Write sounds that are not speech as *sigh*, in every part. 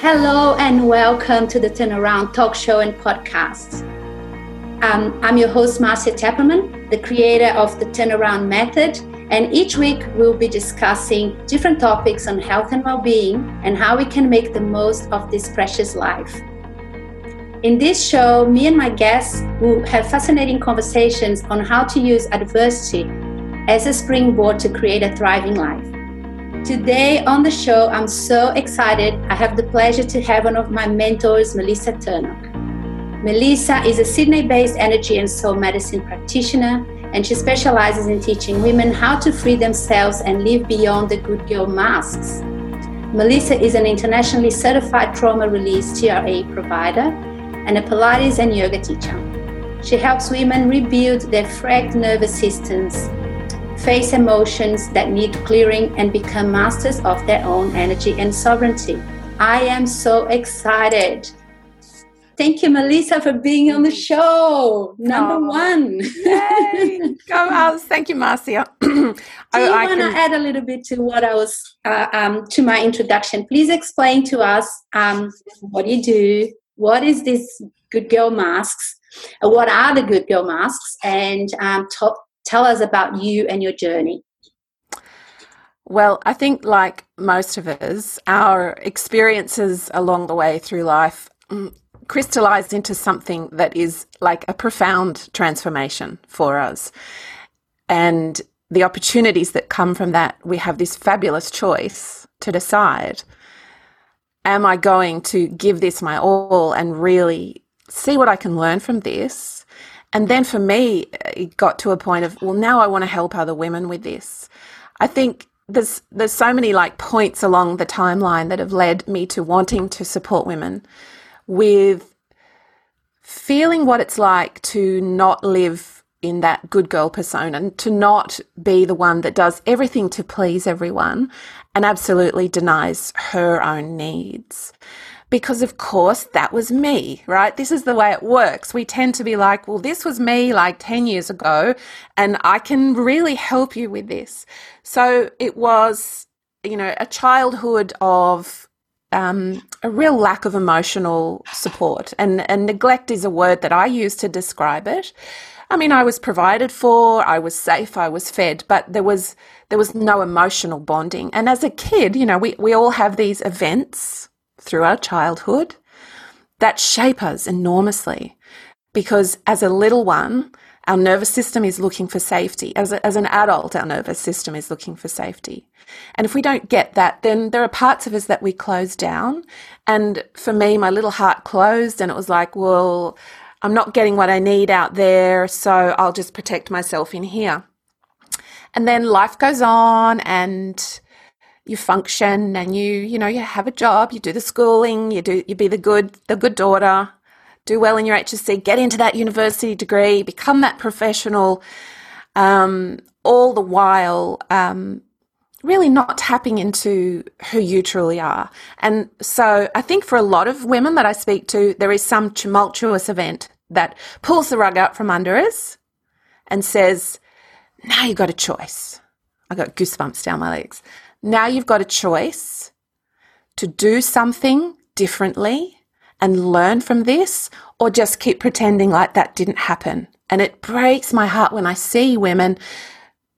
Hello and welcome to the Turnaround Talk Show and Podcast. Um, I'm your host, Marcia Teperman, the creator of the Turnaround Method, and each week we'll be discussing different topics on health and well being and how we can make the most of this precious life. In this show, me and my guests will have fascinating conversations on how to use adversity as a springboard to create a thriving life. Today on the show, I'm so excited. I have the pleasure to have one of my mentors, Melissa Turnock. Melissa is a Sydney based energy and soul medicine practitioner, and she specializes in teaching women how to free themselves and live beyond the good girl masks. Melissa is an internationally certified trauma release TRE provider and a Pilates and yoga teacher. She helps women rebuild their fragged nervous systems face emotions that need clearing, and become masters of their own energy and sovereignty. I am so excited. Thank you, Melissa, for being on the show. Number oh, one. Go, *laughs* Alice. Thank you, Marcia. *clears throat* I do you want to add a little bit to what I was, uh, um, to my introduction? Please explain to us um, what you do, what is this good girl masks, what are the good girl masks, and um, top, Tell us about you and your journey. Well, I think, like most of us, our experiences along the way through life mm, crystallized into something that is like a profound transformation for us. And the opportunities that come from that, we have this fabulous choice to decide am I going to give this my all and really see what I can learn from this? And then for me, it got to a point of, well, now I want to help other women with this. I think there's there's so many like points along the timeline that have led me to wanting to support women with feeling what it's like to not live in that good girl persona and to not be the one that does everything to please everyone and absolutely denies her own needs because of course that was me, right? This is the way it works. We tend to be like, well, this was me like 10 years ago and I can really help you with this. So it was, you know, a childhood of um, a real lack of emotional support and, and neglect is a word that I use to describe it. I mean, I was provided for, I was safe, I was fed, but there was there was no emotional bonding. And as a kid, you know, we, we all have these events through our childhood that shape us enormously. Because as a little one, our nervous system is looking for safety. As, a, as an adult, our nervous system is looking for safety. And if we don't get that, then there are parts of us that we close down. And for me, my little heart closed and it was like, well, I'm not getting what I need out there, so I'll just protect myself in here. And then life goes on and you function and you you know you have a job you do the schooling you do you be the good the good daughter do well in your HSC get into that university degree become that professional um, all the while um, really not tapping into who you truly are. And so I think for a lot of women that I speak to there is some tumultuous event that pulls the rug out from under us and says now you've got a choice. I got goosebumps down my legs now you've got a choice to do something differently and learn from this or just keep pretending like that didn't happen. And it breaks my heart when I see women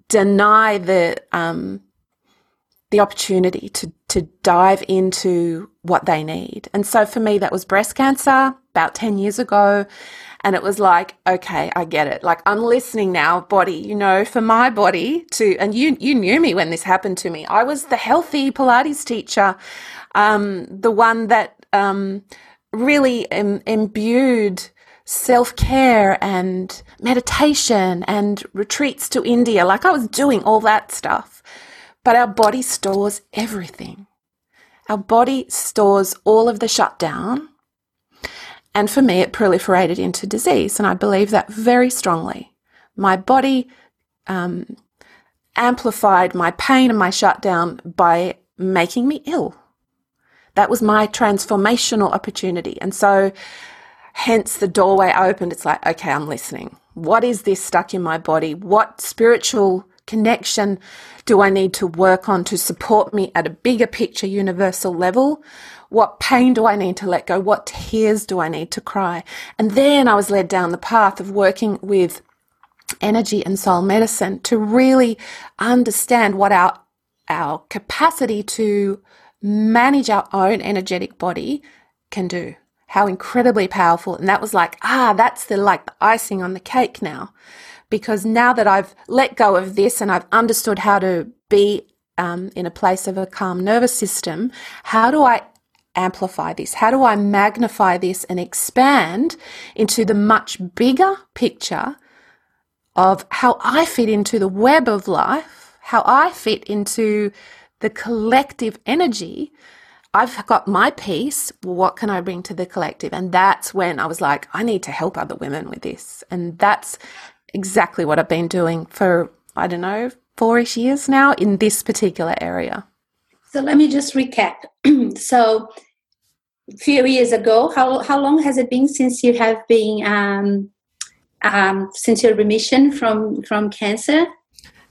deny the um, the opportunity to to dive into what they need. And so for me, that was breast cancer about ten years ago, and it was like, okay, I get it. Like I'm listening now, body, you know, for my body to, and you, you knew me when this happened to me. I was the healthy Pilates teacher, um, the one that, um, really Im- imbued self care and meditation and retreats to India. Like I was doing all that stuff. But our body stores everything. Our body stores all of the shutdown and for me, it proliferated into disease. And I believe that very strongly. My body um, amplified my pain and my shutdown by making me ill. That was my transformational opportunity. And so, hence the doorway opened. It's like, okay, I'm listening. What is this stuck in my body? What spiritual connection do I need to work on to support me at a bigger picture, universal level? What pain do I need to let go? What tears do I need to cry? And then I was led down the path of working with energy and soul medicine to really understand what our our capacity to manage our own energetic body can do how incredibly powerful and that was like ah that's the like the icing on the cake now because now that I've let go of this and I've understood how to be um, in a place of a calm nervous system, how do I amplify this? How do I magnify this and expand into the much bigger picture of how I fit into the web of life, how I fit into the collective energy? I've got my piece. What can I bring to the collective? And that's when I was like, I need to help other women with this. And that's exactly what I've been doing for, I don't know, four ish years now in this particular area. So let me just recap. *clears throat* so few years ago, how, how long has it been since you have been, um, um, since your remission from, from cancer?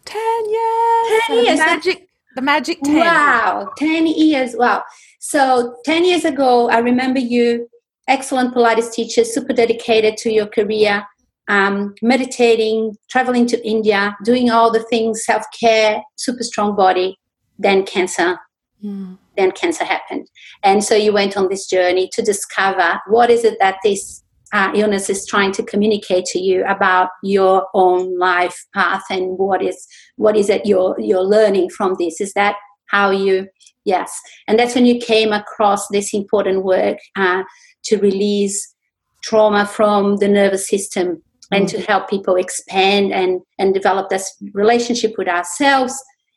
10 years. 10 years. The magic, the magic 10. Wow, 10 years. Wow. So 10 years ago, I remember you, excellent Pilates teacher, super dedicated to your career um, meditating, traveling to India, doing all the things, self care, super strong body. Then cancer. Mm. Then cancer happened, and so you went on this journey to discover what is it that this uh, illness is trying to communicate to you about your own life path and what is what is it you're you're learning from this. Is that how you? Yes, and that's when you came across this important work uh, to release trauma from the nervous system and to mm. help people expand and, and develop this relationship with ourselves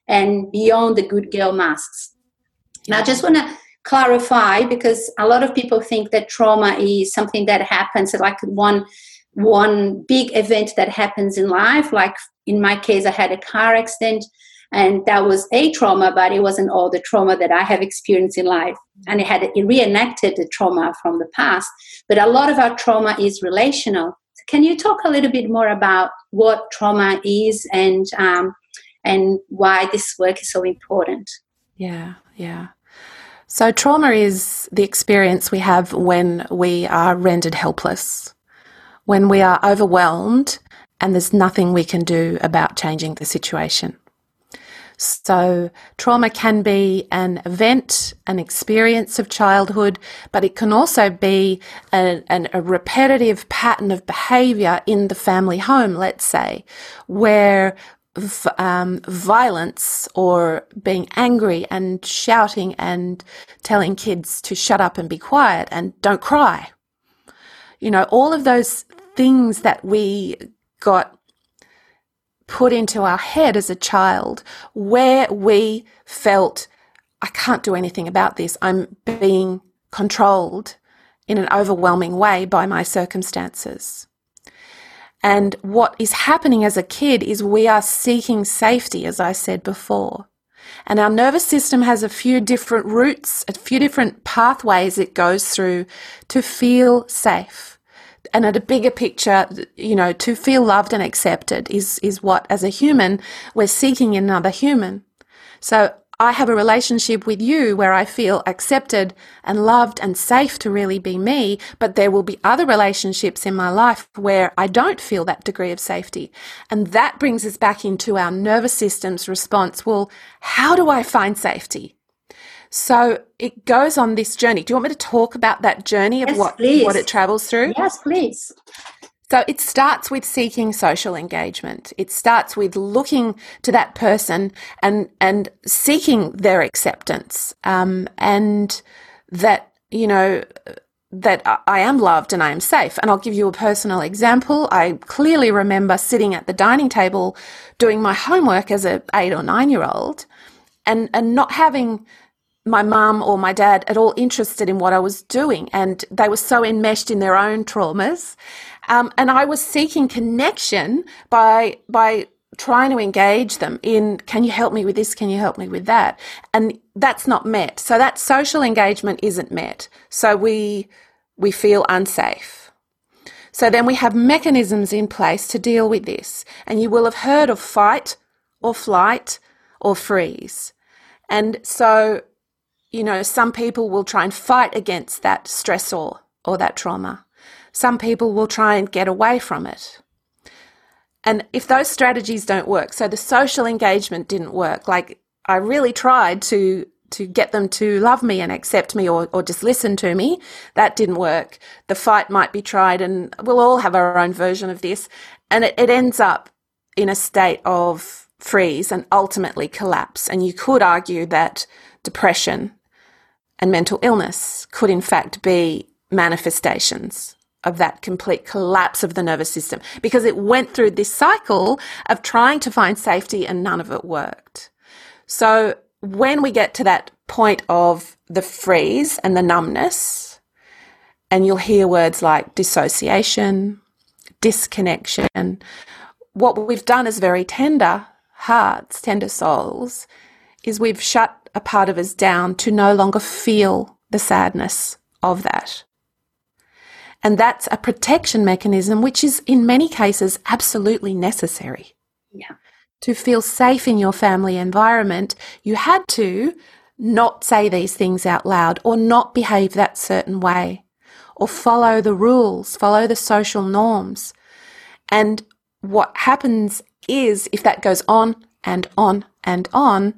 and beyond the good girl masks. Now, I just want to clarify because a lot of people think that trauma is something that happens like one one big event that happens in life. Like in my case i had a car accident and that was a trauma but it wasn't all the trauma that i have experienced in life. And it had it reenacted the trauma from the past. But a lot of our trauma is relational. Can you talk a little bit more about what trauma is and um, and why this work is so important? Yeah, yeah. So, trauma is the experience we have when we are rendered helpless, when we are overwhelmed and there's nothing we can do about changing the situation. So, trauma can be an event, an experience of childhood, but it can also be a, a repetitive pattern of behavior in the family home, let's say, where um, violence or being angry and shouting and telling kids to shut up and be quiet and don't cry. You know, all of those things that we got put into our head as a child where we felt, I can't do anything about this. I'm being controlled in an overwhelming way by my circumstances. And what is happening as a kid is we are seeking safety, as I said before. And our nervous system has a few different routes, a few different pathways it goes through to feel safe and at a bigger picture, you know, to feel loved and accepted is, is what, as a human, we're seeking in another human. So I have a relationship with you where I feel accepted and loved and safe to really be me, but there will be other relationships in my life where I don't feel that degree of safety. And that brings us back into our nervous system's response. Well, how do I find safety? So it goes on this journey. Do you want me to talk about that journey of yes, what, what it travels through? Yes, please. So it starts with seeking social engagement. It starts with looking to that person and and seeking their acceptance, um, and that you know that I am loved and I am safe. And I'll give you a personal example. I clearly remember sitting at the dining table doing my homework as a eight or nine year old, and and not having my mum or my dad at all interested in what I was doing, and they were so enmeshed in their own traumas. Um, and I was seeking connection by by trying to engage them in can you help me with this? Can you help me with that? And that's not met. So that social engagement isn't met. So we we feel unsafe. So then we have mechanisms in place to deal with this. And you will have heard of fight or flight or freeze. And so, you know, some people will try and fight against that stressor or that trauma. Some people will try and get away from it. And if those strategies don't work, so the social engagement didn't work, like I really tried to to get them to love me and accept me or, or just listen to me. That didn't work. The fight might be tried and we'll all have our own version of this. And it, it ends up in a state of freeze and ultimately collapse. And you could argue that depression and mental illness could in fact be manifestations of that complete collapse of the nervous system because it went through this cycle of trying to find safety and none of it worked. So when we get to that point of the freeze and the numbness, and you'll hear words like dissociation, disconnection, what we've done as very tender hearts, tender souls, is we've shut a part of us down to no longer feel the sadness of that. And that's a protection mechanism, which is in many cases absolutely necessary. Yeah. To feel safe in your family environment, you had to not say these things out loud or not behave that certain way or follow the rules, follow the social norms. And what happens is if that goes on and on and on,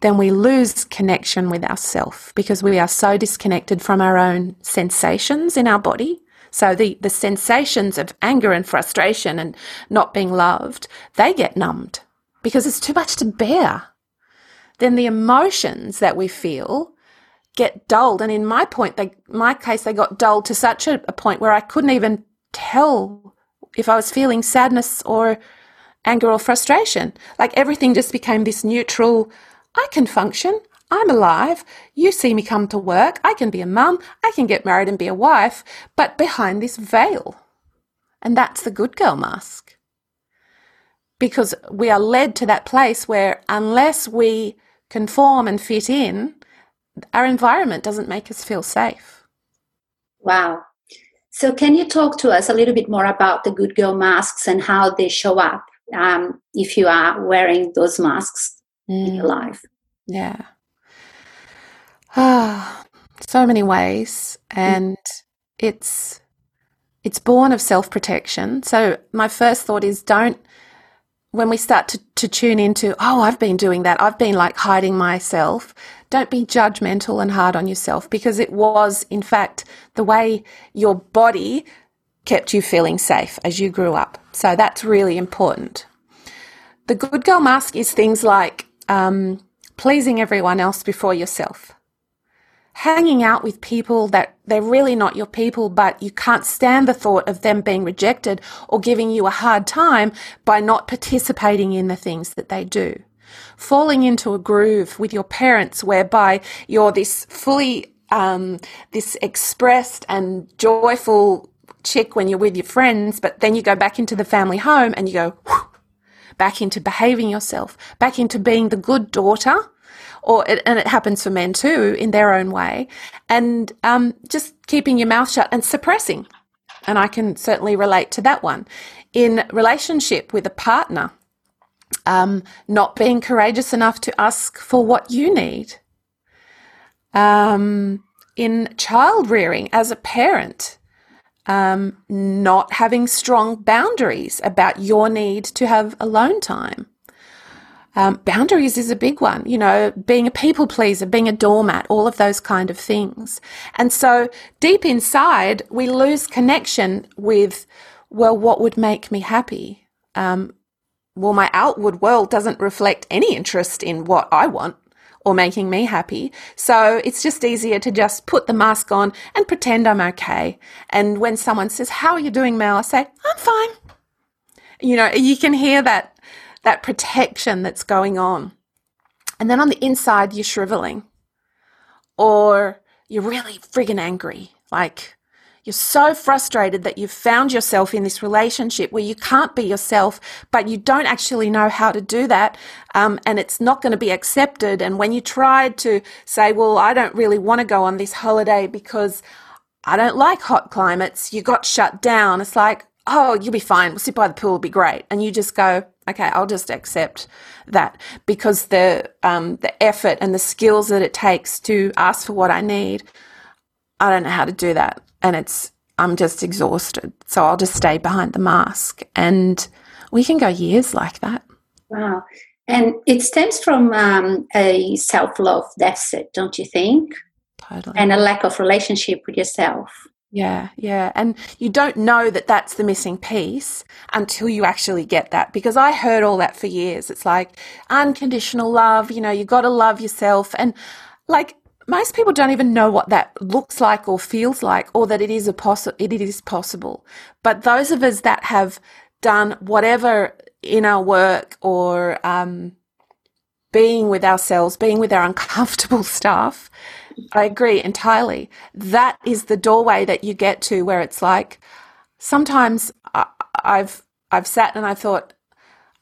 then we lose connection with ourself because we are so disconnected from our own sensations in our body. So the, the sensations of anger and frustration and not being loved, they get numbed because it's too much to bear. Then the emotions that we feel get dulled. And in my point, they, my case, they got dulled to such a, a point where I couldn't even tell if I was feeling sadness or anger or frustration. Like everything just became this neutral, I can function. I'm alive. You see me come to work. I can be a mum. I can get married and be a wife, but behind this veil. And that's the good girl mask. Because we are led to that place where unless we conform and fit in, our environment doesn't make us feel safe. Wow. So, can you talk to us a little bit more about the good girl masks and how they show up um, if you are wearing those masks. In your mm. life? Yeah. Ah, *sighs* so many ways, and mm. it's it's born of self protection. So my first thought is don't when we start to, to tune into, oh, I've been doing that, I've been like hiding myself, don't be judgmental and hard on yourself because it was, in fact, the way your body kept you feeling safe as you grew up. So that's really important. The good girl mask is things like um, pleasing everyone else before yourself hanging out with people that they're really not your people, but you can't stand the thought of them being rejected or giving you a hard time by not participating in the things that they do. Falling into a groove with your parents whereby you're this fully, um, this expressed and joyful chick when you're with your friends, but then you go back into the family home and you go, back into behaving yourself, back into being the good daughter or it, and it happens for men too in their own way, and um, just keeping your mouth shut and suppressing. And I can certainly relate to that one. In relationship with a partner, um, not being courageous enough to ask for what you need. Um, in child rearing as a parent, um, not having strong boundaries about your need to have alone time. Um, boundaries is a big one, you know, being a people pleaser, being a doormat, all of those kind of things. And so deep inside, we lose connection with, well, what would make me happy? Um, well, my outward world doesn't reflect any interest in what I want or making me happy. So it's just easier to just put the mask on and pretend I'm okay. And when someone says, How are you doing, Mel? I say, I'm fine. You know, you can hear that that protection that's going on. And then on the inside, you're shriveling or you're really friggin' angry. Like you're so frustrated that you've found yourself in this relationship where you can't be yourself, but you don't actually know how to do that. Um, and it's not going to be accepted. And when you tried to say, well, I don't really want to go on this holiday because I don't like hot climates, you got shut down. It's like, oh, you'll be fine. We'll sit by the pool, it'll be great. And you just go, okay, I'll just accept that because the um, the effort and the skills that it takes to ask for what I need, I don't know how to do that, and it's I'm just exhausted. So I'll just stay behind the mask, and we can go years like that. Wow, and it stems from um, a self love deficit, don't you think? Totally, and a lack of relationship with yourself. Yeah, yeah. And you don't know that that's the missing piece until you actually get that. Because I heard all that for years. It's like unconditional love, you know, you got to love yourself. And like most people don't even know what that looks like or feels like or that it is a possi- it is possible. But those of us that have done whatever in our work or um, being with ourselves, being with our *laughs* uncomfortable stuff, I agree entirely. That is the doorway that you get to where it's like sometimes I've I've sat and I thought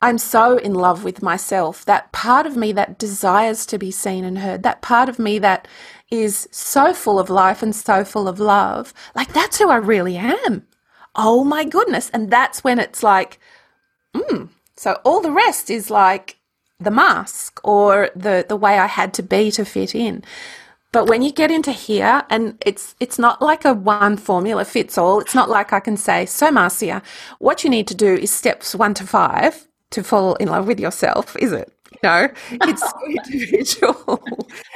I'm so in love with myself. That part of me that desires to be seen and heard, that part of me that is so full of life and so full of love, like that's who I really am. Oh my goodness. And that's when it's like, mm. So all the rest is like the mask or the, the way I had to be to fit in. But when you get into here, and it's it's not like a one formula fits all. It's not like I can say, so Marcia, what you need to do is steps one to five to fall in love with yourself, is it? No, it's so *laughs* individual.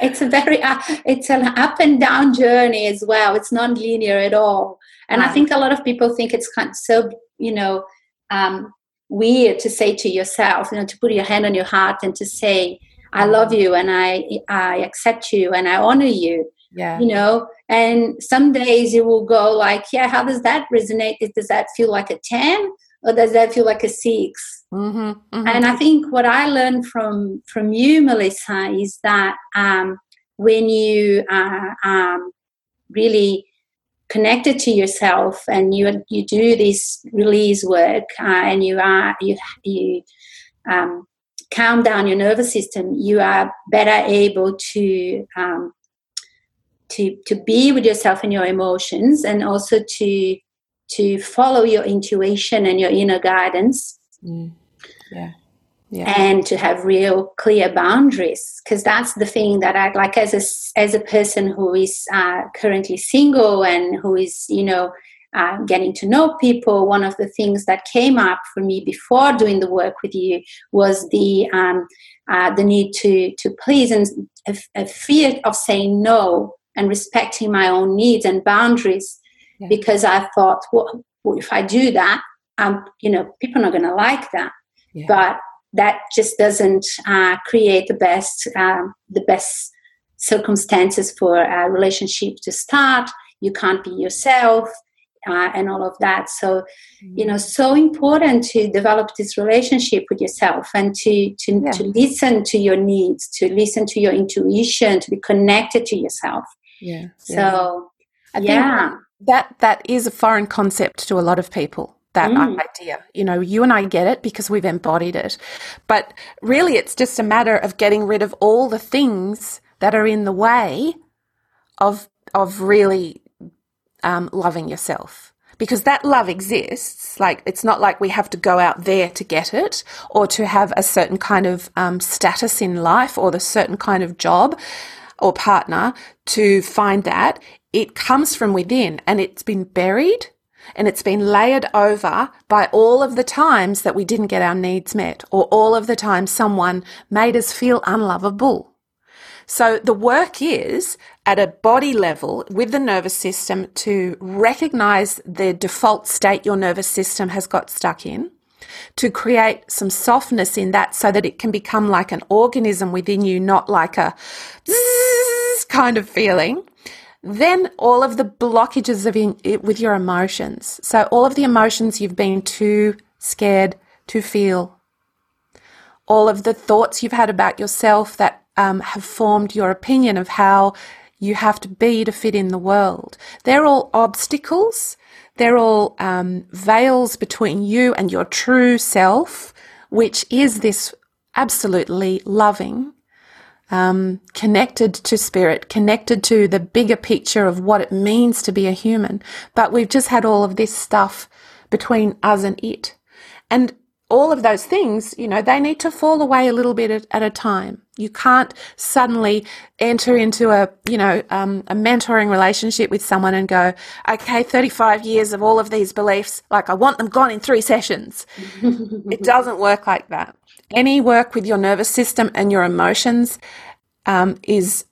It's a very uh, it's an up and down journey as well. It's not linear at all. And I think a lot of people think it's kind of so you know um, weird to say to yourself, you know, to put your hand on your heart and to say, I love you and I I accept you and I honor you. Yeah. You know, and some days you will go like, yeah, how does that resonate? Does that feel like a 10 or does that feel like a 6 mm-hmm, mm-hmm. And I think what I learned from from you, Melissa, is that um, when you are um, really connected to yourself and you you do this release work uh, and you are you you um, calm down your nervous system, you are better able to um, to to be with yourself and your emotions, and also to to follow your intuition and your inner guidance. Mm. Yeah. Yeah. and to have real clear boundaries because that's the thing that i like as a as a person who is uh, currently single and who is you know uh, getting to know people, one of the things that came up for me before doing the work with you was the um, uh, the need to to please and a, a, fear of saying no and respecting my own needs and boundaries, yeah. because I thought, well, if I do that, um, you know, people are not going to like that. Yeah. But that just doesn't uh, create the best um, the best circumstances for a relationship to start. You can't be yourself uh, and all of that. So, mm-hmm. you know, so important to develop this relationship with yourself and to to, yeah. to listen to your needs, to listen to your intuition, to be connected to yourself. Yeah. So, I yeah. that that is a foreign concept to a lot of people that mm. idea. You know, you and I get it because we've embodied it. But really, it's just a matter of getting rid of all the things that are in the way of of really um, loving yourself because that love exists. Like, it's not like we have to go out there to get it or to have a certain kind of um, status in life or the certain kind of job or partner to find that. It comes from within and it's been buried and it's been layered over by all of the times that we didn't get our needs met or all of the times someone made us feel unlovable. So the work is at a body level with the nervous system to recognize the default state your nervous system has got stuck in, to create some softness in that so that it can become like an organism within you, not like a *laughs* kind of feeling. Then all of the blockages of in, with your emotions. So all of the emotions you've been too scared to feel. All of the thoughts you've had about yourself that um, have formed your opinion of how you have to be to fit in the world. They're all obstacles. They're all um, veils between you and your true self, which is this absolutely loving, um, connected to spirit, connected to the bigger picture of what it means to be a human. But we've just had all of this stuff between us and it. And all of those things, you know, they need to fall away a little bit at, at a time. You can't suddenly enter into a, you know, um, a mentoring relationship with someone and go, okay, 35 years of all of these beliefs, like I want them gone in three sessions. it *laughs* doesn't work like that. Any work with your nervous system and your emotions um, is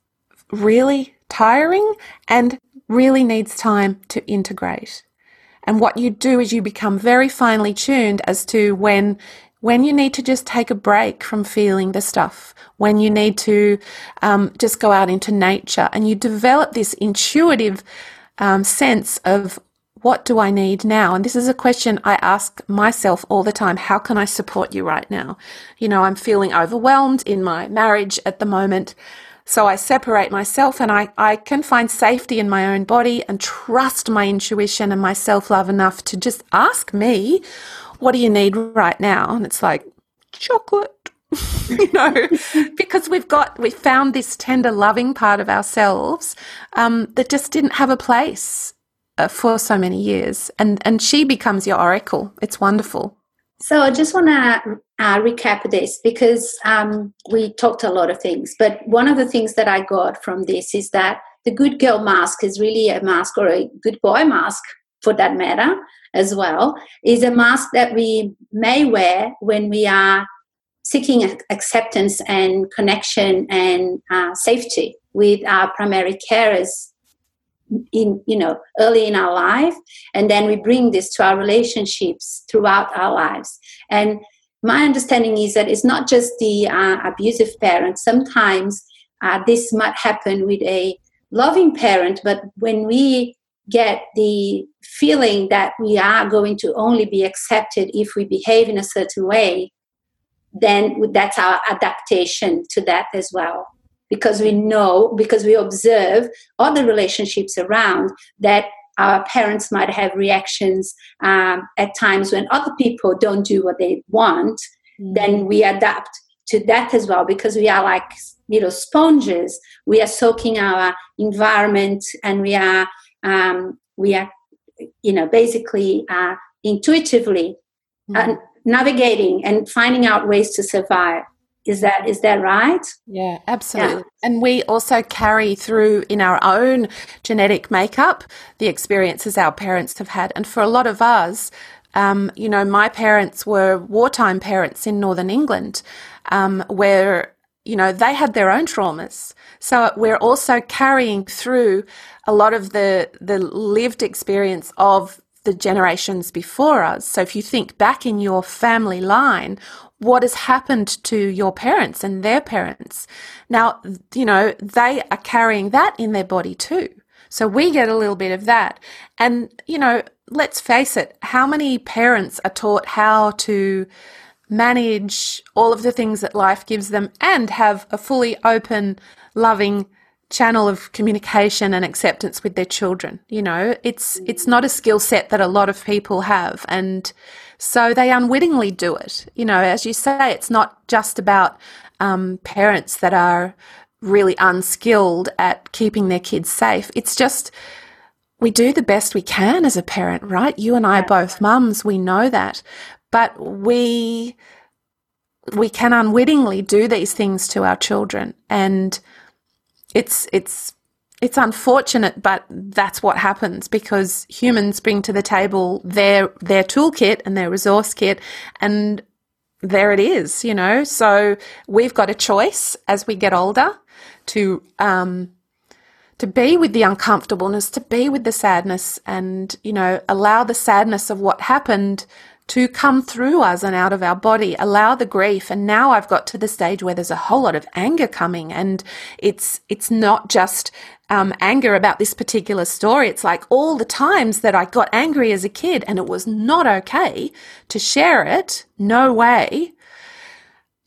really tiring and really needs time to integrate. And what you do is you become very finely tuned as to when when you need to just take a break from feeling the stuff, when you need to um, just go out into nature, and you develop this intuitive um, sense of what do I need now? And this is a question I ask myself all the time. How can I support you right now? You know, I'm feeling overwhelmed in my marriage at the moment. So I separate myself and I, I can find safety in my own body and trust my intuition and my self love enough to just ask me, what do you need right now? And it's like, chocolate. *laughs* you know, because we've got, we found this tender, loving part of ourselves um, that just didn't have a place uh, for so many years. And, and she becomes your oracle. It's wonderful. So I just want to uh, recap this because um, we talked a lot of things. But one of the things that I got from this is that the good girl mask is really a mask, or a good boy mask for that matter, as well, is a mask that we may wear when we are seeking acceptance and connection and uh, safety with our primary carers in you know early in our life and then we bring this to our relationships throughout our lives. And my understanding is that it's not just the uh, abusive parent. Sometimes uh, this might happen with a loving parent but when we get the feeling that we are going to only be accepted if we behave in a certain way then that's our adaptation to that as well because we know, because we observe other relationships around that our parents might have reactions um, at times when other people don't do what they want, mm. then we adapt to that as well because we are like little sponges. We are soaking our environment and we are um, we are you know basically uh, intuitively mm. uh, navigating and finding out ways to survive is that is that right yeah absolutely yeah. and we also carry through in our own genetic makeup the experiences our parents have had and for a lot of us um, you know my parents were wartime parents in northern england um, where you know they had their own traumas so we're also carrying through a lot of the the lived experience of the generations before us. So if you think back in your family line, what has happened to your parents and their parents. Now, you know, they are carrying that in their body too. So we get a little bit of that. And, you know, let's face it, how many parents are taught how to manage all of the things that life gives them and have a fully open, loving channel of communication and acceptance with their children. You know, it's it's not a skill set that a lot of people have and so they unwittingly do it. You know, as you say, it's not just about um, parents that are really unskilled at keeping their kids safe. It's just we do the best we can as a parent, right? You and I are both mums, we know that. But we we can unwittingly do these things to our children and it's it's it's unfortunate, but that's what happens because humans bring to the table their their toolkit and their resource kit, and there it is, you know. So we've got a choice as we get older to um, to be with the uncomfortableness, to be with the sadness, and you know, allow the sadness of what happened to come through us and out of our body, allow the grief. And now I've got to the stage where there's a whole lot of anger coming and it's, it's not just um, anger about this particular story. It's like all the times that I got angry as a kid and it was not okay to share it. No way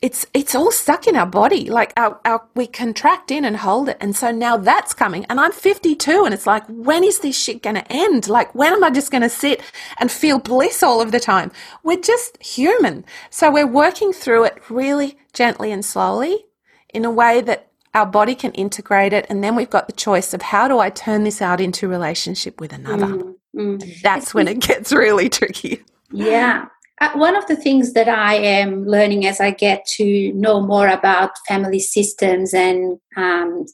it's it's all stuck in our body. Like our, our we contract in and hold it. And so now that's coming. And I'm 52 and it's like, when is this shit gonna end? Like when am I just gonna sit and feel bliss all of the time? We're just human. So we're working through it really gently and slowly in a way that our body can integrate it and then we've got the choice of how do I turn this out into relationship with another. Mm, mm. That's it's, when it gets really tricky. Yeah. Uh, one of the things that I am learning as I get to know more about family systems and um,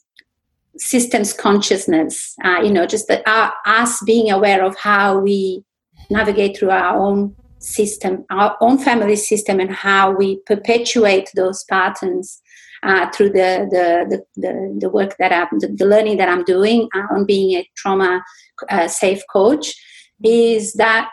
systems consciousness, uh, you know, just that our, us being aware of how we navigate through our own system, our own family system, and how we perpetuate those patterns uh, through the, the, the, the, work that I'm, the, the learning that I'm doing uh, on being a trauma uh, safe coach, is that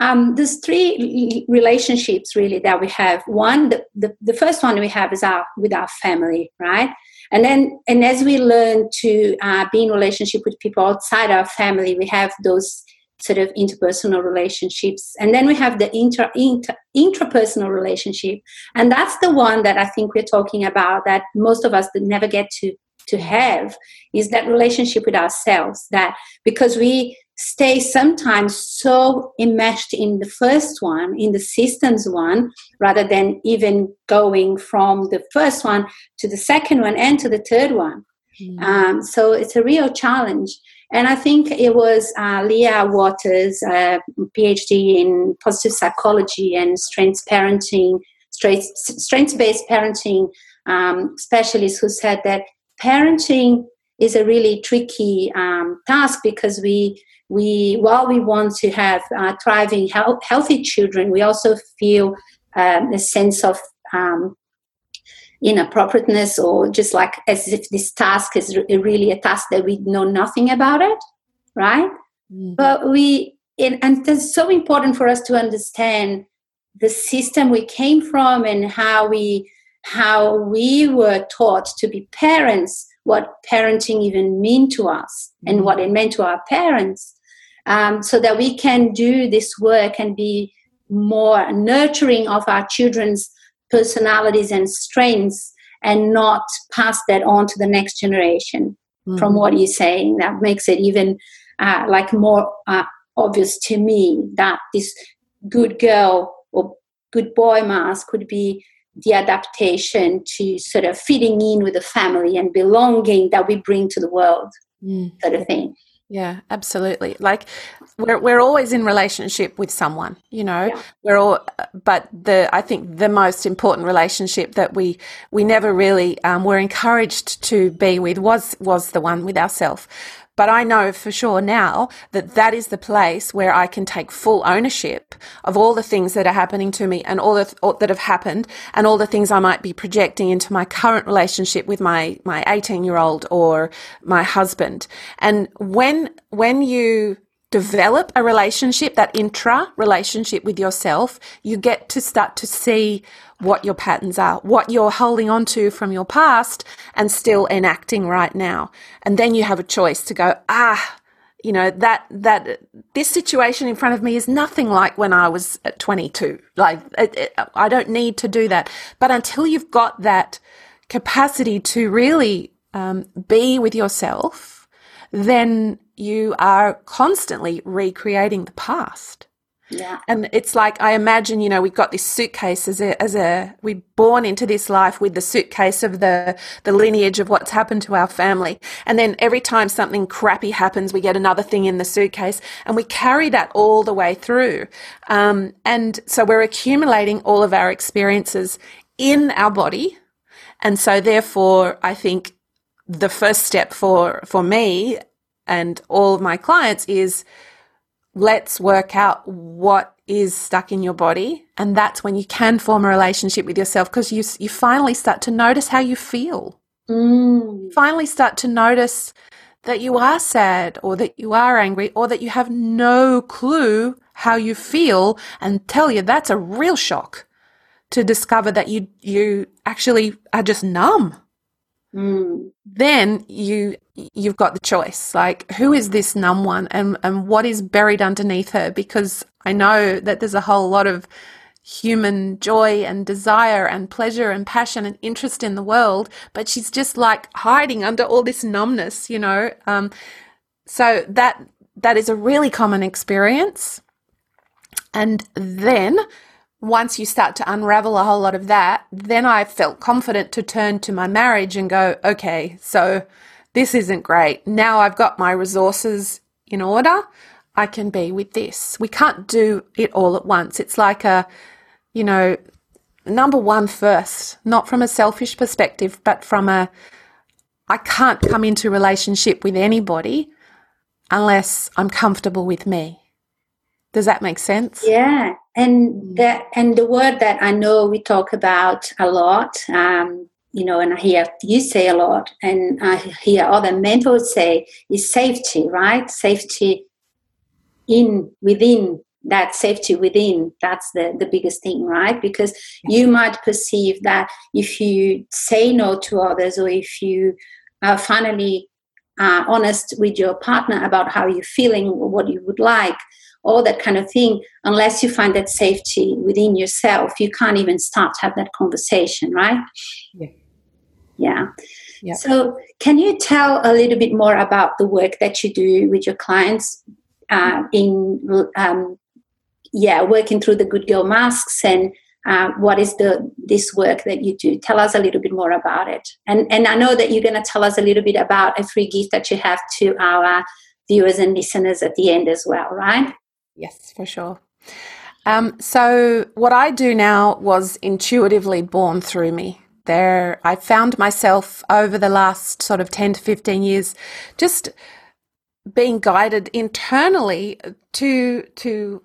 um, there's three relationships really that we have. One, the, the, the first one we have is our with our family, right? And then, and as we learn to uh, be in relationship with people outside our family, we have those sort of interpersonal relationships and then we have the inter, inter intrapersonal relationship and that's the one that i think we're talking about that most of us never get to to have is that relationship with ourselves that because we stay sometimes so enmeshed in the first one in the systems one rather than even going from the first one to the second one and to the third one mm. um, so it's a real challenge and I think it was uh, Lea Waters, uh, PhD in positive psychology and strengths parenting, strengths based parenting um, specialist, who said that parenting is a really tricky um, task because we we while we want to have uh, thriving health, healthy children we also feel um, a sense of um, inappropriateness or just like as if this task is really a task that we know nothing about it right mm-hmm. but we it, and it's so important for us to understand the system we came from and how we how we were taught to be parents what parenting even mean to us and what it meant to our parents um, so that we can do this work and be more nurturing of our children's personalities and strengths and not pass that on to the next generation mm-hmm. from what you're saying that makes it even uh, like more uh, obvious to me that this good girl or good boy mask could be the adaptation to sort of fitting in with the family and belonging that we bring to the world mm. sort of thing yeah, absolutely. Like we're we're always in relationship with someone, you know. Yeah. We're all, but the I think the most important relationship that we we never really um, were encouraged to be with was was the one with ourselves. But I know for sure now that that is the place where I can take full ownership of all the things that are happening to me and all, the, that have happened and all the things I might be projecting into my current relationship with my, my 18 year old or my husband. And when, when you develop a relationship, that intra relationship with yourself, you get to start to see what your patterns are, what you're holding on to from your past and still enacting right now. And then you have a choice to go, ah, you know, that, that this situation in front of me is nothing like when I was at 22. Like, it, it, I don't need to do that. But until you've got that capacity to really um, be with yourself, then you are constantly recreating the past. Yeah. And it's like I imagine, you know, we've got this suitcase as a as a we're born into this life with the suitcase of the the lineage of what's happened to our family. And then every time something crappy happens, we get another thing in the suitcase and we carry that all the way through. Um, and so we're accumulating all of our experiences in our body. And so therefore I think the first step for for me and all of my clients is let's work out what is stuck in your body and that's when you can form a relationship with yourself because you you finally start to notice how you feel mm. finally start to notice that you are sad or that you are angry or that you have no clue how you feel and tell you that's a real shock to discover that you you actually are just numb Mm. Then you you've got the choice. Like, who is this numb one, and and what is buried underneath her? Because I know that there's a whole lot of human joy and desire and pleasure and passion and interest in the world, but she's just like hiding under all this numbness, you know. Um, so that that is a really common experience. And then once you start to unravel a whole lot of that, then I felt confident to turn to my marriage and go, okay, so this isn't great. Now I've got my resources in order. I can be with this. We can't do it all at once. It's like a, you know, number one first, not from a selfish perspective, but from a, I can't come into relationship with anybody unless I'm comfortable with me. Does that make sense? Yeah, and that and the word that I know we talk about a lot, um, you know, and I hear you say a lot, and I hear other mentors say is safety, right? Safety in within that safety within that's the, the biggest thing right because you might perceive that if you say no to others or if you are finally uh, honest with your partner about how you're feeling or what you would like all that kind of thing unless you find that safety within yourself you can't even start to have that conversation right yeah yeah yeah. So, can you tell a little bit more about the work that you do with your clients uh, in um, yeah, working through the good girl masks and uh, what is the this work that you do? Tell us a little bit more about it. And and I know that you're going to tell us a little bit about a free gift that you have to our viewers and listeners at the end as well, right? Yes, for sure. Um, so what I do now was intuitively born through me. There, I found myself over the last sort of ten to fifteen years, just being guided internally to to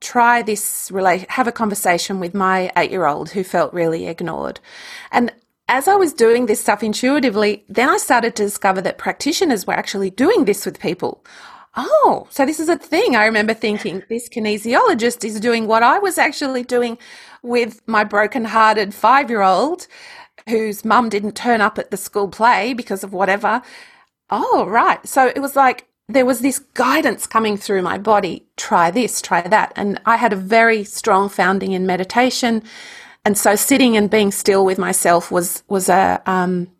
try this relate have a conversation with my 8-year-old who felt really ignored. And as I was doing this stuff intuitively, then I started to discover that practitioners were actually doing this with people. Oh, so this is a thing. I remember thinking this kinesiologist is doing what I was actually doing with my broken-hearted 5-year-old whose mum didn't turn up at the school play because of whatever. Oh, right. So it was like there was this guidance coming through my body try this, try that. And I had a very strong founding in meditation. And so sitting and being still with myself was, was a, um,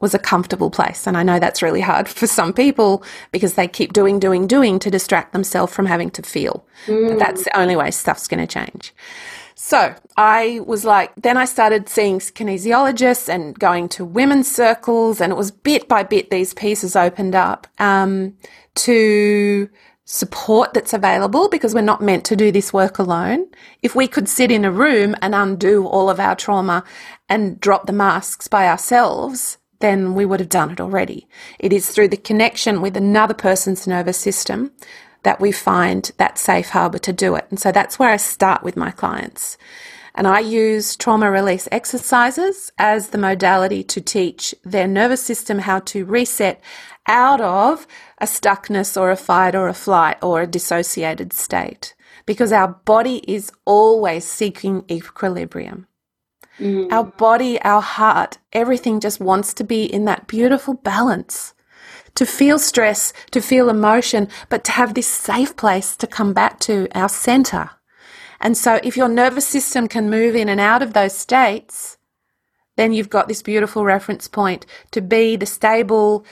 was a comfortable place. And I know that's really hard for some people because they keep doing, doing, doing to distract themselves from having to feel. Mm. But that's the only way stuff's going to change. So I was like, then I started seeing kinesiologists and going to women's circles, and it was bit by bit these pieces opened up um, to support that's available because we're not meant to do this work alone. If we could sit in a room and undo all of our trauma and drop the masks by ourselves, then we would have done it already. It is through the connection with another person's nervous system that we find that safe harbor to do it. And so that's where I start with my clients. And I use trauma release exercises as the modality to teach their nervous system how to reset out of a stuckness or a fight or a flight or a dissociated state. Because our body is always seeking equilibrium. Mm. Our body, our heart, everything just wants to be in that beautiful balance to feel stress, to feel emotion, but to have this safe place to come back to our center. And so if your nervous system can move in and out of those states, then you've got this beautiful reference point to be the stable,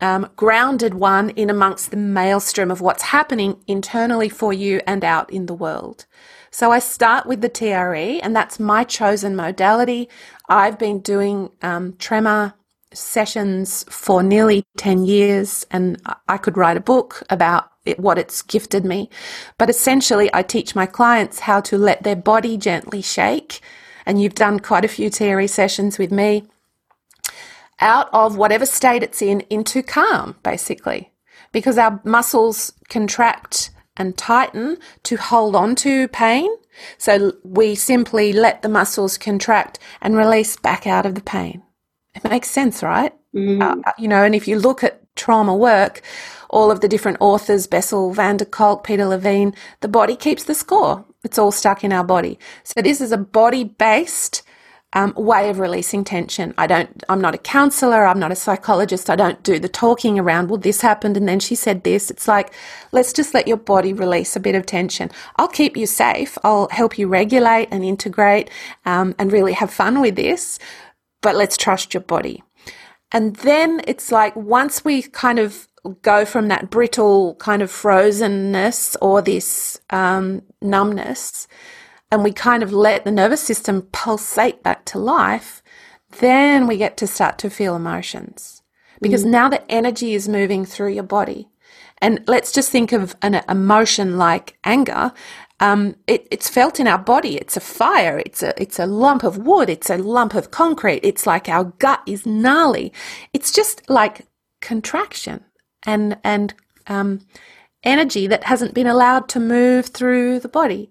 um, grounded one in amongst the maelstrom of what's happening internally for you and out in the world. So I start with the TRE, and that's my chosen modality. I've been doing um, tremor sessions for nearly 10 years and I could write a book about it, what it's gifted me. But essentially, I teach my clients how to let their body gently shake. And you've done quite a few TRE sessions with me out of whatever state it's in into calm, basically, because our muscles contract and tighten to hold on to pain. So we simply let the muscles contract and release back out of the pain. It makes sense, right? Mm. Uh, you know, and if you look at trauma work, all of the different authors, Bessel, van der Kolk, Peter Levine, the body keeps the score. It's all stuck in our body. So this is a body based um, way of releasing tension. I don't, I'm not a counselor. I'm not a psychologist. I don't do the talking around, well, this happened and then she said this. It's like, let's just let your body release a bit of tension. I'll keep you safe. I'll help you regulate and integrate um, and really have fun with this but let's trust your body. And then it's like once we kind of go from that brittle kind of frozenness or this um, numbness, and we kind of let the nervous system pulsate back to life, then we get to start to feel emotions. Because mm. now the energy is moving through your body. And let's just think of an emotion like anger. Um, it, it's felt in our body. It's a fire. It's a it's a lump of wood. It's a lump of concrete. It's like our gut is gnarly. It's just like contraction and and um, energy that hasn't been allowed to move through the body.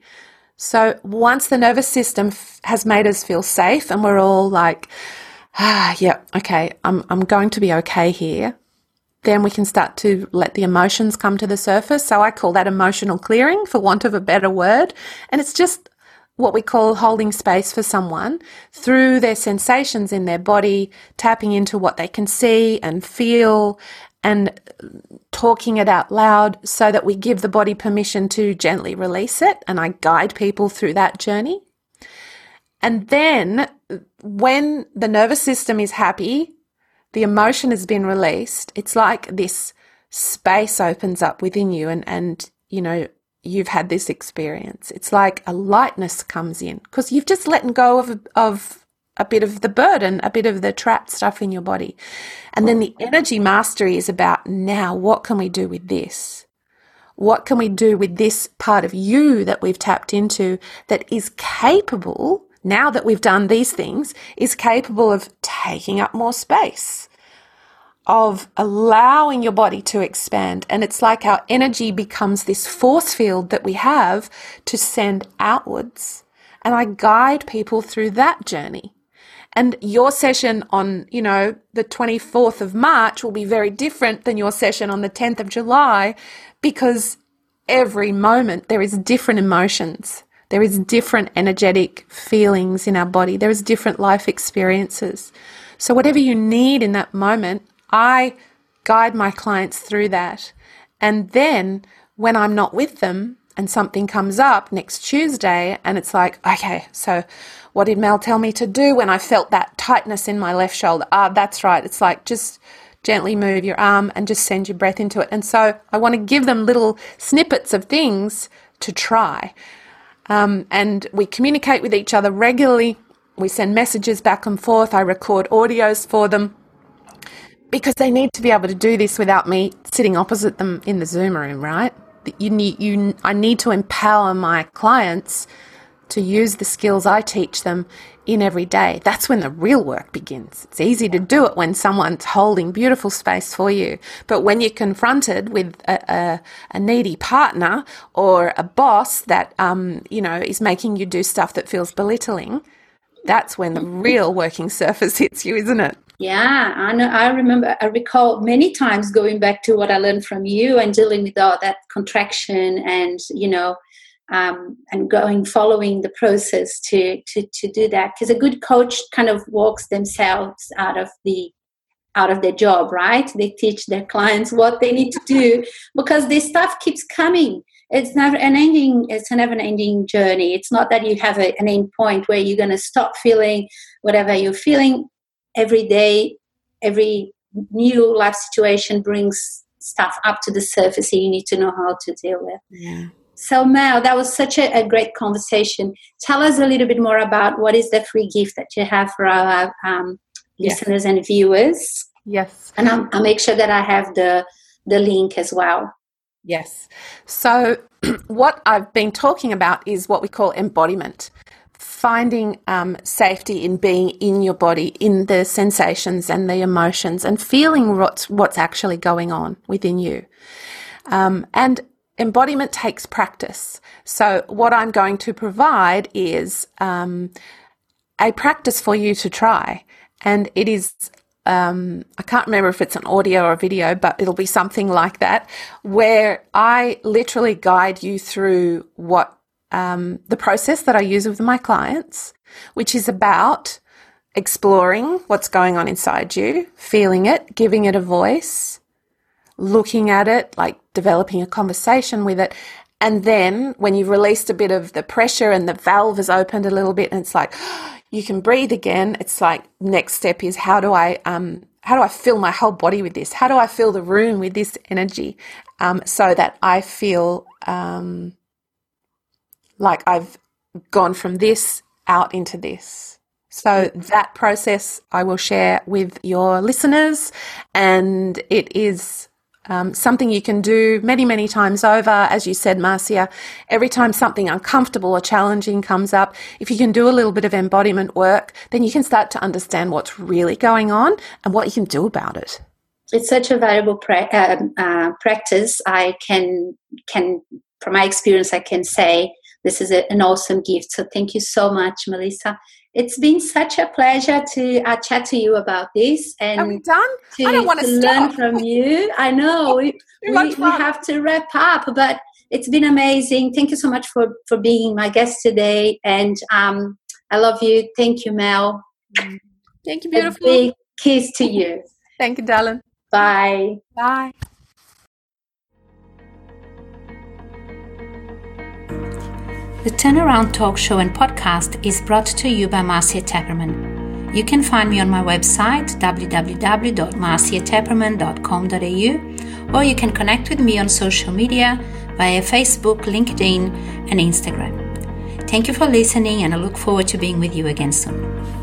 So once the nervous system f- has made us feel safe and we're all like, ah, yeah, okay, I'm, I'm going to be okay here, then we can start to let the emotions come to the surface. So I call that emotional clearing for want of a better word. And it's just what we call holding space for someone through their sensations in their body, tapping into what they can see and feel and talking it out loud so that we give the body permission to gently release it. And I guide people through that journey. And then when the nervous system is happy, the emotion has been released, it's like this space opens up within you and, and you know, you've had this experience. It's like a lightness comes in because you've just let go of, of a bit of the burden, a bit of the trapped stuff in your body. And then the energy mastery is about now, what can we do with this? What can we do with this part of you that we've tapped into that is capable, now that we've done these things, is capable of taking up more space, of allowing your body to expand. And it's like our energy becomes this force field that we have to send outwards. And I guide people through that journey. And your session on, you know, the 24th of March will be very different than your session on the 10th of July because every moment there is different emotions. There is different energetic feelings in our body. There is different life experiences. So whatever you need in that moment, I guide my clients through that. And then when I'm not with them and something comes up next Tuesday and it's like, okay, so what did Mel tell me to do when I felt that tightness in my left shoulder? Ah, that's right. It's like just gently move your arm and just send your breath into it. And so I want to give them little snippets of things to try. Um, and we communicate with each other regularly. We send messages back and forth. I record audios for them because they need to be able to do this without me sitting opposite them in the Zoom room, right? You need you. I need to empower my clients to use the skills I teach them in every day. That's when the real work begins. It's easy to do it when someone's holding beautiful space for you. But when you're confronted with a, a, a needy partner or a boss that, um, you know, is making you do stuff that feels belittling, that's when the real working *laughs* surface hits you, isn't it? Yeah, I know. I remember. I recall many times going back to what I learned from you and dealing with all that contraction and you know um, and going following the process to to to do that because a good coach kind of walks themselves out of the out of their job right they teach their clients what they need to do *laughs* because this stuff keeps coming it's never an ending it's a never ending journey it's not that you have a, an end point where you're going to stop feeling whatever you're feeling every day every new life situation brings stuff up to the surface and you need to know how to deal with yeah so, Mel, that was such a, a, great conversation. Tell us a little bit more about what is the free gift that you have for our um, yes. listeners and viewers. Yes, and I'll, I'll, make sure that I have the the link as well. Yes. So, *clears throat* what I've been talking about is what we call embodiment. Finding um, safety in being in your body, in the sensations and the emotions, and feeling what's what's actually going on within you. Um, and embodiment takes practice. So, what I'm going to provide is um, a practice for you to try. And it is, um, I can't remember if it's an audio or video, but it'll be something like that, where I literally guide you through what um, the process that I use with my clients, which is about exploring what's going on inside you, feeling it, giving it a voice, looking at it, like developing a conversation with it. And then when you've released a bit of the pressure and the valve has opened a little bit and it's like *gasps* you can breathe again, it's like next step is how do I um how do I fill my whole body with this? How do I fill the room with this energy um, so that I feel um, like I've gone from this out into this? So that process I will share with your listeners, and it is um, something you can do many, many times over. As you said, Marcia, every time something uncomfortable or challenging comes up, if you can do a little bit of embodiment work, then you can start to understand what's really going on and what you can do about it. It's such a valuable pra- uh, uh, practice. I can can, from my experience, I can say this is an awesome gift. So thank you so much, Melissa. It's been such a pleasure to uh, chat to you about this and Are we done? to, I don't want to, learn from you. I know *laughs* we, we, we have to wrap up, but it's been amazing. Thank you so much for, for being my guest today. And um, I love you. Thank you, Mel. Thank you, beautiful. A big kiss to you. *laughs* Thank you, darling. Bye. Bye. The Turnaround Talk Show and podcast is brought to you by Marcia Teperman. You can find me on my website www.marciateperman.com.au or you can connect with me on social media via Facebook, LinkedIn, and Instagram. Thank you for listening, and I look forward to being with you again soon.